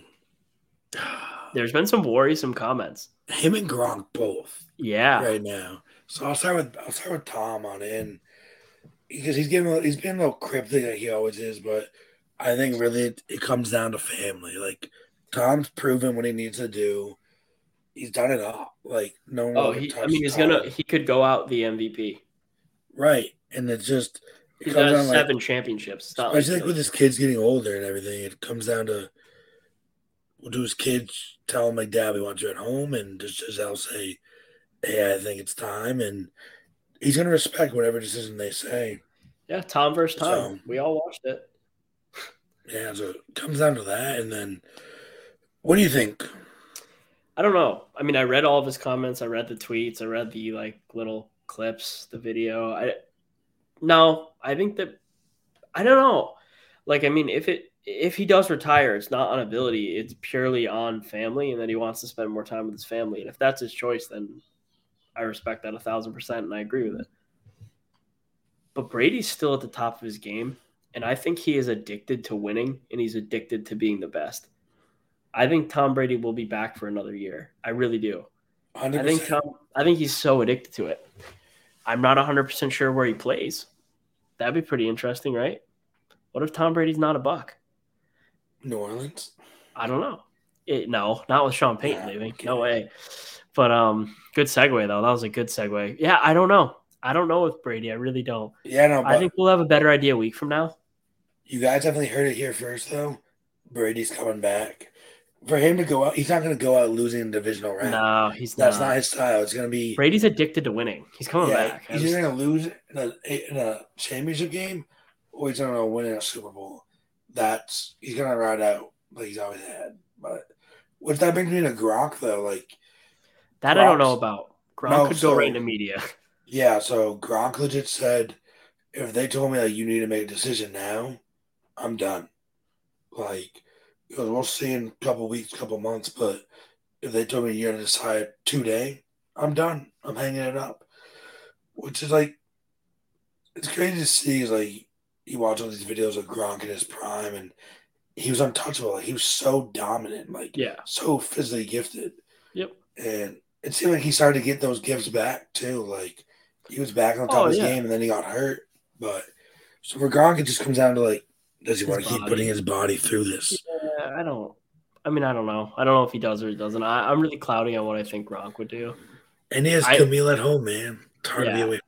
There's been some worrisome comments. Him and Gronk both Yeah, right now. So I'll start with I'll start with Tom on it, because he's getting a- he's being a little cryptic like he always is, but I think really it, it comes down to family. Like Tom's proven what he needs to do. He's done it all. Like no one. Oh, he, I mean, he's Tom. gonna. He could go out the MVP. right, and it's just it He's got down like seven championships. It's not like Especially like with his kids getting older and everything, it comes down to do his kids tell him like, "Dad, we want you at home," and does Gisele say, "Hey, I think it's time," and he's gonna respect whatever decision they say. yeah, Tom versus Tom. So- we all watched it. Yeah, so it comes down to that, and then what do you think? I don't know. I mean, I read all of his comments. I read the tweets. I read the like little clips, the video. I, No, I think that I don't know. Like, I mean, if it if he does retire, it's not on ability; it's purely on family, and that he wants to spend more time with his family. And if that's his choice, then I respect that a thousand percent, and I agree with it. But Brady's still at the top of his game, and I think he is addicted to winning, and he's addicted to being the best. I think Tom Brady will be back for another year. I really do. 100%. I think Tom. I think he's so addicted to it. I'm not 100 percent sure where he plays. That'd be pretty interesting, right? What if Tom Brady's not a buck? New Orleans. I don't know. It, no, not with Sean Payton yeah, leaving. No way. But um, good segue though. That was a good segue. Yeah, I don't know. I don't know with Brady. I really don't. Yeah, no. I think we'll have a better idea a week from now. You guys definitely heard it here first, though. Brady's coming back. For him to go out, he's not going to go out losing in divisional round. No, he's not That's not. not his style. It's going to be Brady's addicted to winning. He's coming yeah, back. He's either going to lose in a, in a championship game or he's going to win in a Super Bowl. That's he's to ride out like he's always had. But what that brings me to Gronk though, like that Gronk's, I don't know about. Gronk no, could so, go right into media. Yeah, so Gronk legit said, if they told me that you need to make a decision now, I'm done. Like, we'll see in a couple weeks, couple months, but if they told me you're gonna decide today, I'm done. I'm hanging it up. Which is like, it's crazy to see. like you watch all these videos of Gronk in his prime, and he was untouchable. Like, he was so dominant, like yeah, so physically gifted. Yep. And it seemed like he started to get those gifts back too. Like he was back on top oh, of his yeah. game, and then he got hurt. But so for Gronk, it just comes down to like, does he his want to body. keep putting his body through this? Yeah, I don't. I mean, I don't know. I don't know if he does or he doesn't. I, am really cloudy on what I think Gronk would do. And he has I, Camille at home, man. It's hard yeah. to be away.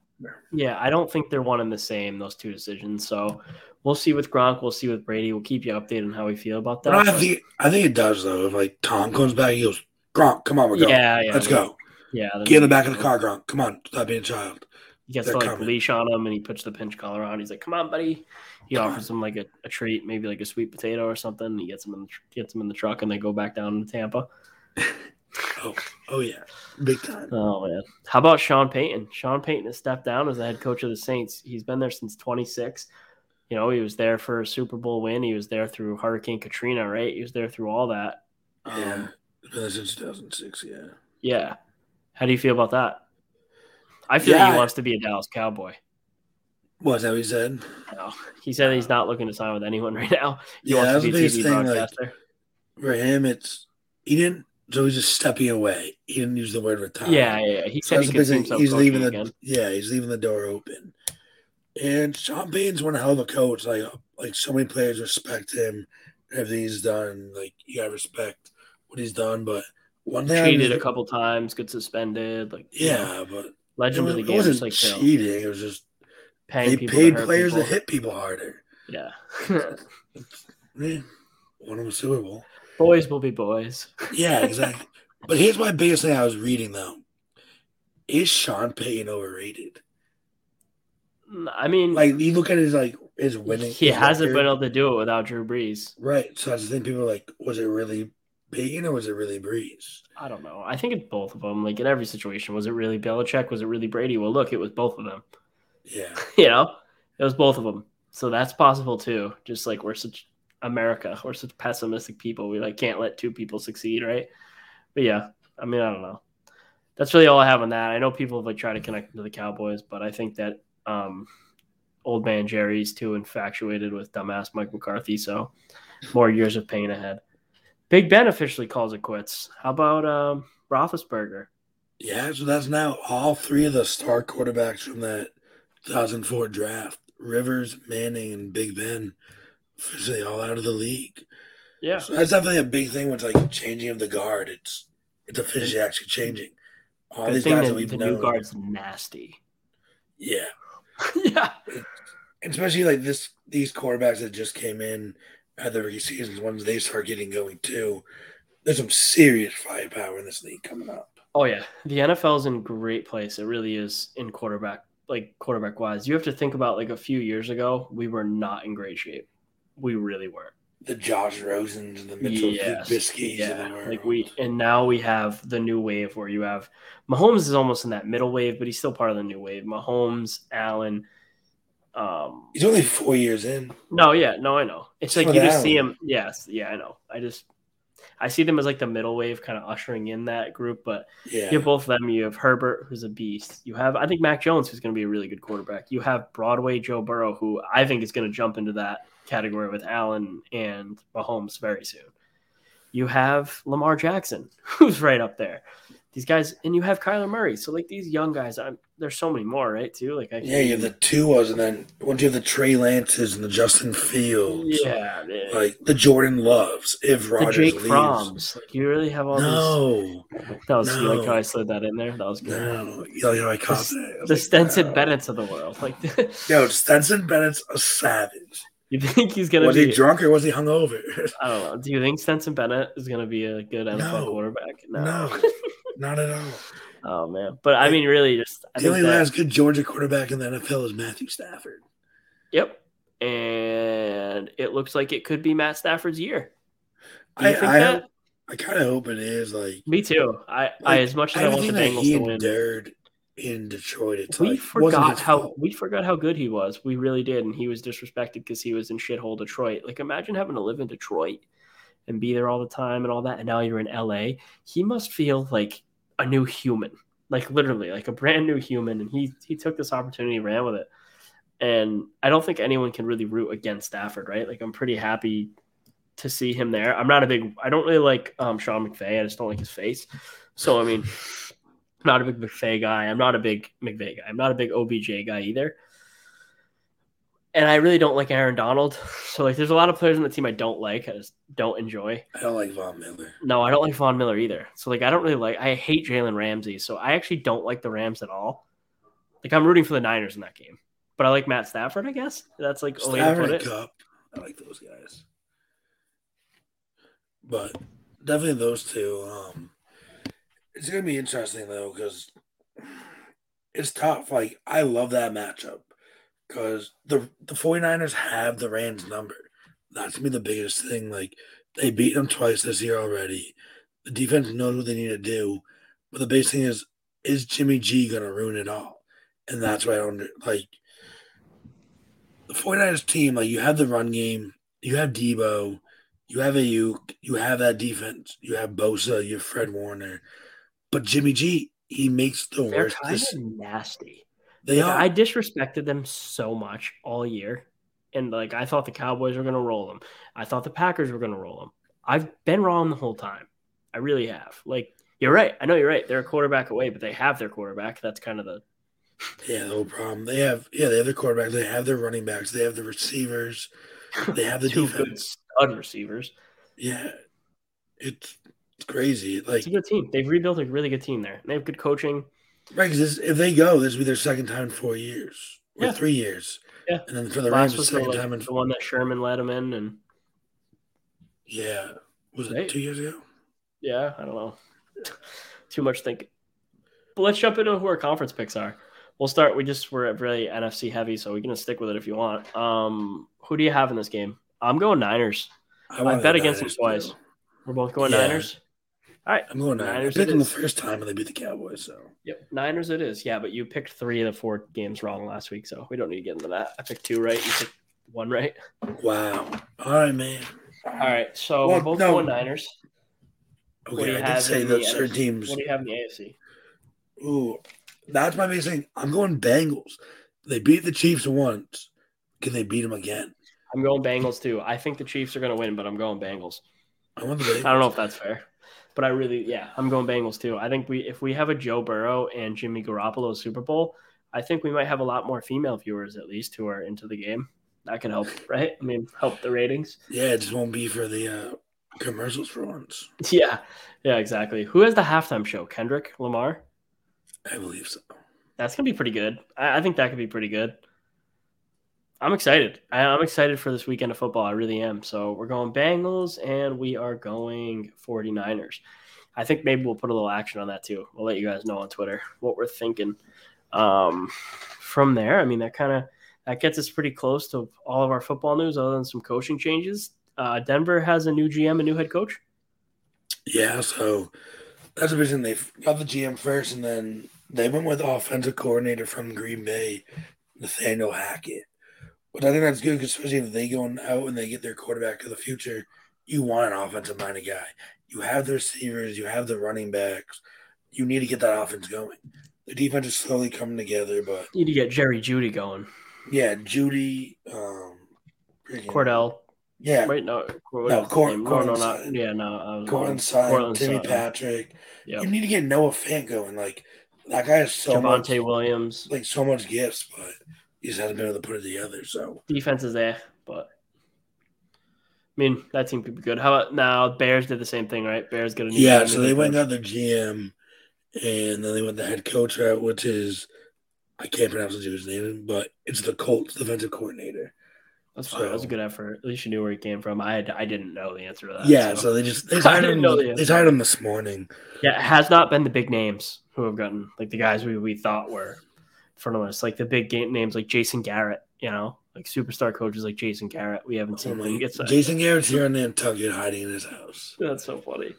Yeah, I don't think they're one and the same, those two decisions. So we'll see with Gronk. We'll see with Brady. We'll keep you updated on how we feel about that. I think, I think it does, though. If like Tom comes back, he goes, Gronk, come on, we're going. Yeah, yeah. Let's go. Yeah. Get in the back of the car, Gronk. Come on. Stop being a child. He gets the like leash on him and he puts the pinch collar on. He's like, "Come on, buddy." He Come offers on. him like a, a, treat, maybe like a sweet potato or something. He gets him in the, gets him in the truck and they go back down to Tampa. <laughs> oh, oh yeah, big time. Oh man, how about Sean Payton? Sean Payton has stepped down as the head coach of the Saints. He's been there since 26. You know, he was there for a Super Bowl win. He was there through Hurricane Katrina, right? He was there through all that. Yeah, um, since 2006. Yeah. Yeah. How do you feel about that? I feel yeah, like he wants to be a Dallas Cowboy. Was that what he said? No, he said he's not looking to sign with anyone right now. He yeah, wants to be a TV thing, broadcaster. Like, for him, it's he didn't. So he's just stepping away. He didn't use the word retire. Yeah, yeah. He said so he he's leaving the again. yeah, he's leaving the door open. And Sean Payton's one hell of a coach. Like like so many players respect him, everything he's done. Like you gotta respect what he's done. But one thing cheated a couple times, get suspended. Like yeah, but legend it, of the game. It wasn't like cheating. It was just paying they paid to players people. to hit people harder. Yeah. <laughs> One of them Super Bowl. Boys will be boys. yeah, <laughs> exactly. but here's my biggest thing I was reading though. Is Sean Payton overrated? I mean, like you look at his like his winning. He hasn't been able to do it without Drew Brees. Right. So that's the thing. People are like, was it really Payton or was it really Brees? I don't know. I think it's both of them. Like in every situation, was it really Belichick? Was it really Brady? Well, look, it was both of them. Yeah. <laughs> you know, it was both of them. So that's possible too. Just like we're such America, we're such pessimistic people. We like can't let two people succeed, right? But yeah, I mean, I don't know. That's really all I have on that. I know people have like tried to connect to the Cowboys, but I think that um, old man Jerry's too infatuated with dumbass Mike McCarthy. So more years of pain ahead. Big Ben officially calls it quits. How about um, Roethlisberger? Yeah, so that's now all three of the star quarterbacks from that 2004 draft: Rivers, Manning, and Big Ben, officially all out of the league. Yeah, so that's definitely a big thing with like changing of the guard. It's it's officially actually changing. All these guys that, that we've the known, new guard's nasty. Yeah, <laughs> yeah, especially like this these quarterbacks that just came in at the rookie seasons, once they start getting going too, there's some serious firepower in this league coming up. Oh yeah, the NFL is in great place. It really is in quarterback, like quarterback wise. You have to think about like a few years ago, we were not in great shape. We really were. The Josh Rosens and the Mitchell yes. Trubisky's. Yeah, like we and now we have the new wave where you have Mahomes is almost in that middle wave, but he's still part of the new wave. Mahomes, Allen, Um, He's only four years in. no, yeah, no, I know. It's like you just see him. Yes, yeah, I know. I just I see them as like the middle wave, kind of ushering in that group. But Yeah. you have both of them. You have Herbert, who's a beast. You have, I think, Mac Jones, who's going to be a really good quarterback. You have Broadway Joe Burrow, who I think is going to jump into that category with Allen and Mahomes very soon. You have Lamar Jackson, <laughs> who's right up there. These guys, and you have Kyler Murray. So like these young guys, I'm, there's so many more, right? Too like I Yeah, you have the Tuas, and then once you have the Trey Lances and the Justin Fields, yeah, man. like the Jordan Loves, if the Rodgers Jake leaves. Fromms. Like you really have all these. No, That was you like no. how I slid that in there. That was good. no, you know, I caught that. I The like, Stetson no. Bennett's of the world. Like, <laughs> Yo, Stetson Bennett's a savage. You think he's gonna Was be? he drunk or was he hungover? I don't know. Do you think Stetson Bennett is gonna be a good NFL No. quarterback? no, <laughs> not at all. oh man, but I mean, really, just I The only that, last good Georgia quarterback in the NFL is Matthew Stafford. Yep. And it looks like it could be Matt Stafford's year. I, think I, that? I kind of hope it is. Like, Me too. I, I as much as I want the Bengals to win. endured in Detroit, it's we like forgot how fault. we forgot how good he was. We really did, and he was disrespected because he was in shithole Detroit. Like, imagine having to live in Detroit and be there all the time and all that, and now you're in LA. He must feel like a new human, like literally, like a brand new human. And he he took this opportunity, ran with it, and I don't think anyone can really root against Stafford, right? Like, I'm pretty happy to see him there. I'm not a big, I don't really like um, Sean McVay. I just don't like his face. So I mean. Not a big McVay guy. I'm not a big McVay guy. I'm not a big OBJ guy either. And I really don't like Aaron Donald. <laughs> So like there's a lot of players on the team I don't like. I just don't enjoy. I don't like Von Miller. No, I don't like Von Miller either. So like I don't really like I hate Jalen Ramsey. So I actually don't like the Rams at all. Like I'm rooting for the Niners in that game. But I like Matt Stafford, I guess. That's like way to put it. Kupp. I like those guys. But definitely those two. Um, it's gonna be interesting though because it's tough. Like I love that matchup because the the 49ers have the Rams number. That's gonna be the biggest thing. Like they beat them twice this year already. The defense knows what they need to do, but the biggest thing is is Jimmy G gonna ruin it all? And that's why I don't like the 49ers team, like you have the run game, you have Debo, you have Aiyuk, you have that defense, you have Bosa, you have Fred Warner, but Jimmy G, he makes the They're worst. kind Dis- of nasty. they Like, are. I disrespected them so much all year. And like I thought the Cowboys were gonna roll them. I thought the Packers were gonna roll them. I've been wrong the whole time. I really have. Like you're right. I know you're right. They're a quarterback away, but they have their quarterback. That's kind of the yeah, the whole problem. They have, yeah, they have their quarterback, they have their running backs, they have the receivers, they have the <laughs> two good stud receivers. Yeah, it's, it's crazy. Like, It's a good team. They've rebuilt a really good team there. They have good coaching. right? Because if they go, this will be their second time in four years or Yeah. three years. Yeah. and then for the Last Rams, the second time in the one that Sherman led them in, and yeah, was it Right. two years ago? yeah, I don't know. <laughs> Too much thinking. But let's jump into who our conference picks are. We'll start. We just were really NFC heavy, so we can stick with it if you want. Um, who do you have in this game? I'm going Niners. I wanna bet against them twice. too. We're both going Yeah. Niners. All right. I'm going Niners. I picked them the first time and they beat the Cowboys. So Yep. Niners it is. Yeah, but you picked three of the four games wrong last week, so we don't need to get into that. I picked two right. You picked one right. wow. All right, man. All right. So Well, we're both no. going Niners. Okay, I did say that certain teams. What do you have in the AFC? Ooh, that's my thing. I'm going Bengals. They beat the Chiefs once. Can they beat them again? I'm going Bengals too. I think the Chiefs are going to win, but I'm going Bengals. I want the Bengals. I don't know if that's fair, but I really, yeah, I'm going Bengals too. I think we, if we have a Joe Burrow and Jimmy Garoppolo Super Bowl, I think we might have a lot more female viewers at least who are into the game. That could help, right? I mean, help the ratings. Yeah, it just won't be for the uh, commercials for once. <laughs> Yeah, yeah, exactly. Who has the halftime show? Kendrick Lamar. I believe so. That's gonna be pretty good. I, I think that could be pretty good. I'm excited. I, I'm excited for this weekend of football. I really am. So we're going Bengals and we are going 49ers. I think maybe we'll put a little action on that too. We'll let you guys know on Twitter what we're thinking. Um, from there, I mean that kind of that gets us pretty close to all of our football news, other than some coaching changes. Uh, Denver has a new GM, a new head coach. Yeah, so that's the reason they got the GM first, and then they went with offensive coordinator from Green Bay, Nathaniel Hackett. But I think that's good, because especially if they go out and they get their quarterback of the future. You want an offensive minded guy. You have the receivers, you have the running backs. You need to get that offense going. The defense is slowly coming together, but you need to get Jerry Jeudy going. Yeah, Jeudy, um, Cordell. Yeah. Wait, no. No, Cor- no, no, not, yeah, no. Courtland Sutton, Timmy Patrick. Yep. You need to get Noah Fant going. Like, that guy has so Javonte much, Williams. Like, so much gifts, but he just hasn't been able to put it together. So, defense is there, but. I mean, that team could be good. How about now? Bears did the same thing, right? Bears got a new yeah. So they went got their GM, and then they went the head coach route, which is I can't pronounce the dude's name, but it's the Colts defensive coordinator. That's fine. So, that was a good effort. At least you knew where he came from. I had, I didn't know the answer to that. Yeah, so, so they just they <laughs> hired him. The they hired him this morning. Yeah, it has not been the big names who have gotten like the guys we, we thought were front of us, like the big game names like Jason Garrett. You know, like superstar coaches like Jason Garrett. We haven't seen him get Jason Garrett's here in Nantucket hiding in his house. <laughs> That's so funny.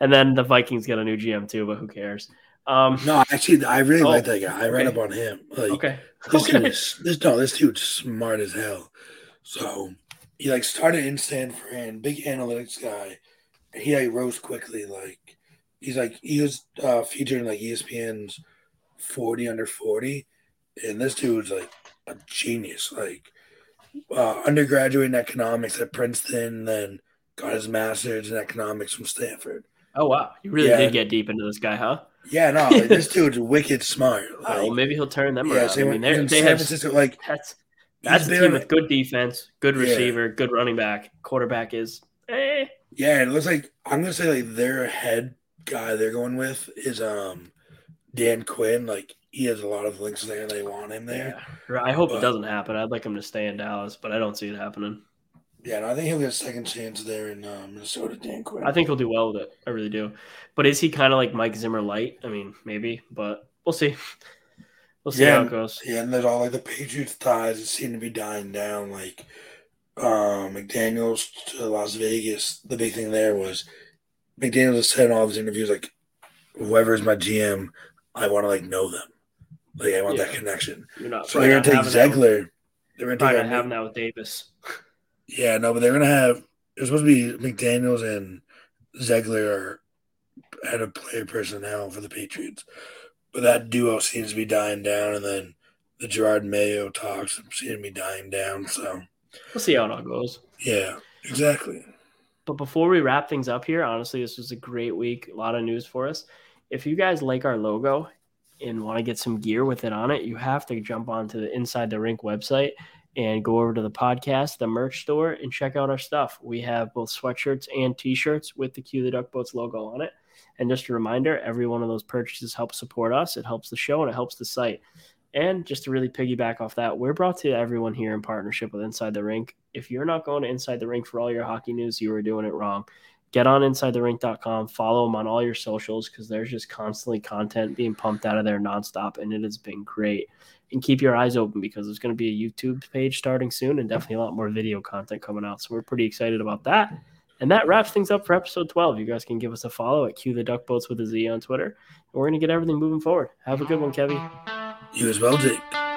And then the Vikings get a new GM too, but who cares? Um, no, actually, I really oh, like that guy. I read up on him. Like, okay. This okay. dude is, this no, this dude's smart as hell. So he like started in San Fran, big analytics guy. He like rose quickly. Like he's like he was uh, featured in like ESPN's forty under forty, and this dude's like a genius. Like uh, undergraduate in economics at Princeton, then got his master's in economics from Stanford. Oh wow, you really yeah. did get deep into this guy, huh? Yeah, no, like, this <laughs> dude's wicked smart. Like, oh, well, maybe he'll turn them yeah, around. I mean, they San have Francisco, like that's that's a team with good defense, good receiver, yeah. good running back. Quarterback is eh. Yeah, it looks like I'm gonna say like their head guy they're going with is um Dan Quinn. Like he has a lot of links there. They want him there. Yeah. I hope but, it doesn't happen. I'd like him to stay in Dallas, but I don't see it happening. Yeah, no, I think he'll get a second chance there in uh, Minnesota. Dan Quinn. I think he'll do well with it. I really do. But is he kind of like Mike Zimmer light? I mean, maybe, but we'll see. We'll see yeah, how it goes. Yeah, and there's all like the Patriots ties that seem to be dying down. Like uh, McDaniels to Las Vegas. The big thing there was McDaniels has said in all of his interviews, like, whoever's my GM, I want to like know them. Like I want yeah. that connection. You're not, so they're gonna take Ziegler. They're gonna take having that with Davis. Yeah, no, but they're gonna have. It's supposed to be McDaniels and Ziegler are head of player personnel for the Patriots. But that duo seems to be dying down, and then the Jerod Mayo talks seem to be dying down. So we'll see how it all goes. Yeah, exactly. But before we wrap things up here, honestly, this was a great week. A lot of news for us. If you guys like our logo and want to get some gear with it on it, you have to jump onto the Inside the Rink website and go over to the podcast, the merch store, and check out our stuff. We have both sweatshirts and t-shirts with the Cue the Duck Boats logo on it. And just a reminder, every one of those purchases helps support us. It helps the show and it helps the site. And just to really piggyback off that, we're brought to everyone here in partnership with Inside the Rink. If you're not going to Inside the Rink for all your hockey news, you are doing it wrong. Get on InsideTheRink.com, follow them on all your socials because there's just constantly content being pumped out of there nonstop, and it has been great. And keep your eyes open because there's going to be a YouTube page starting soon and definitely a lot more video content coming out. So we're pretty excited about that. And that wraps things up for episode 12. You guys can give us a follow at Cue the Duck Boats with a Z on Twitter. And we're going to get everything moving forward. Have a good one, Kevy. You as well, Jake.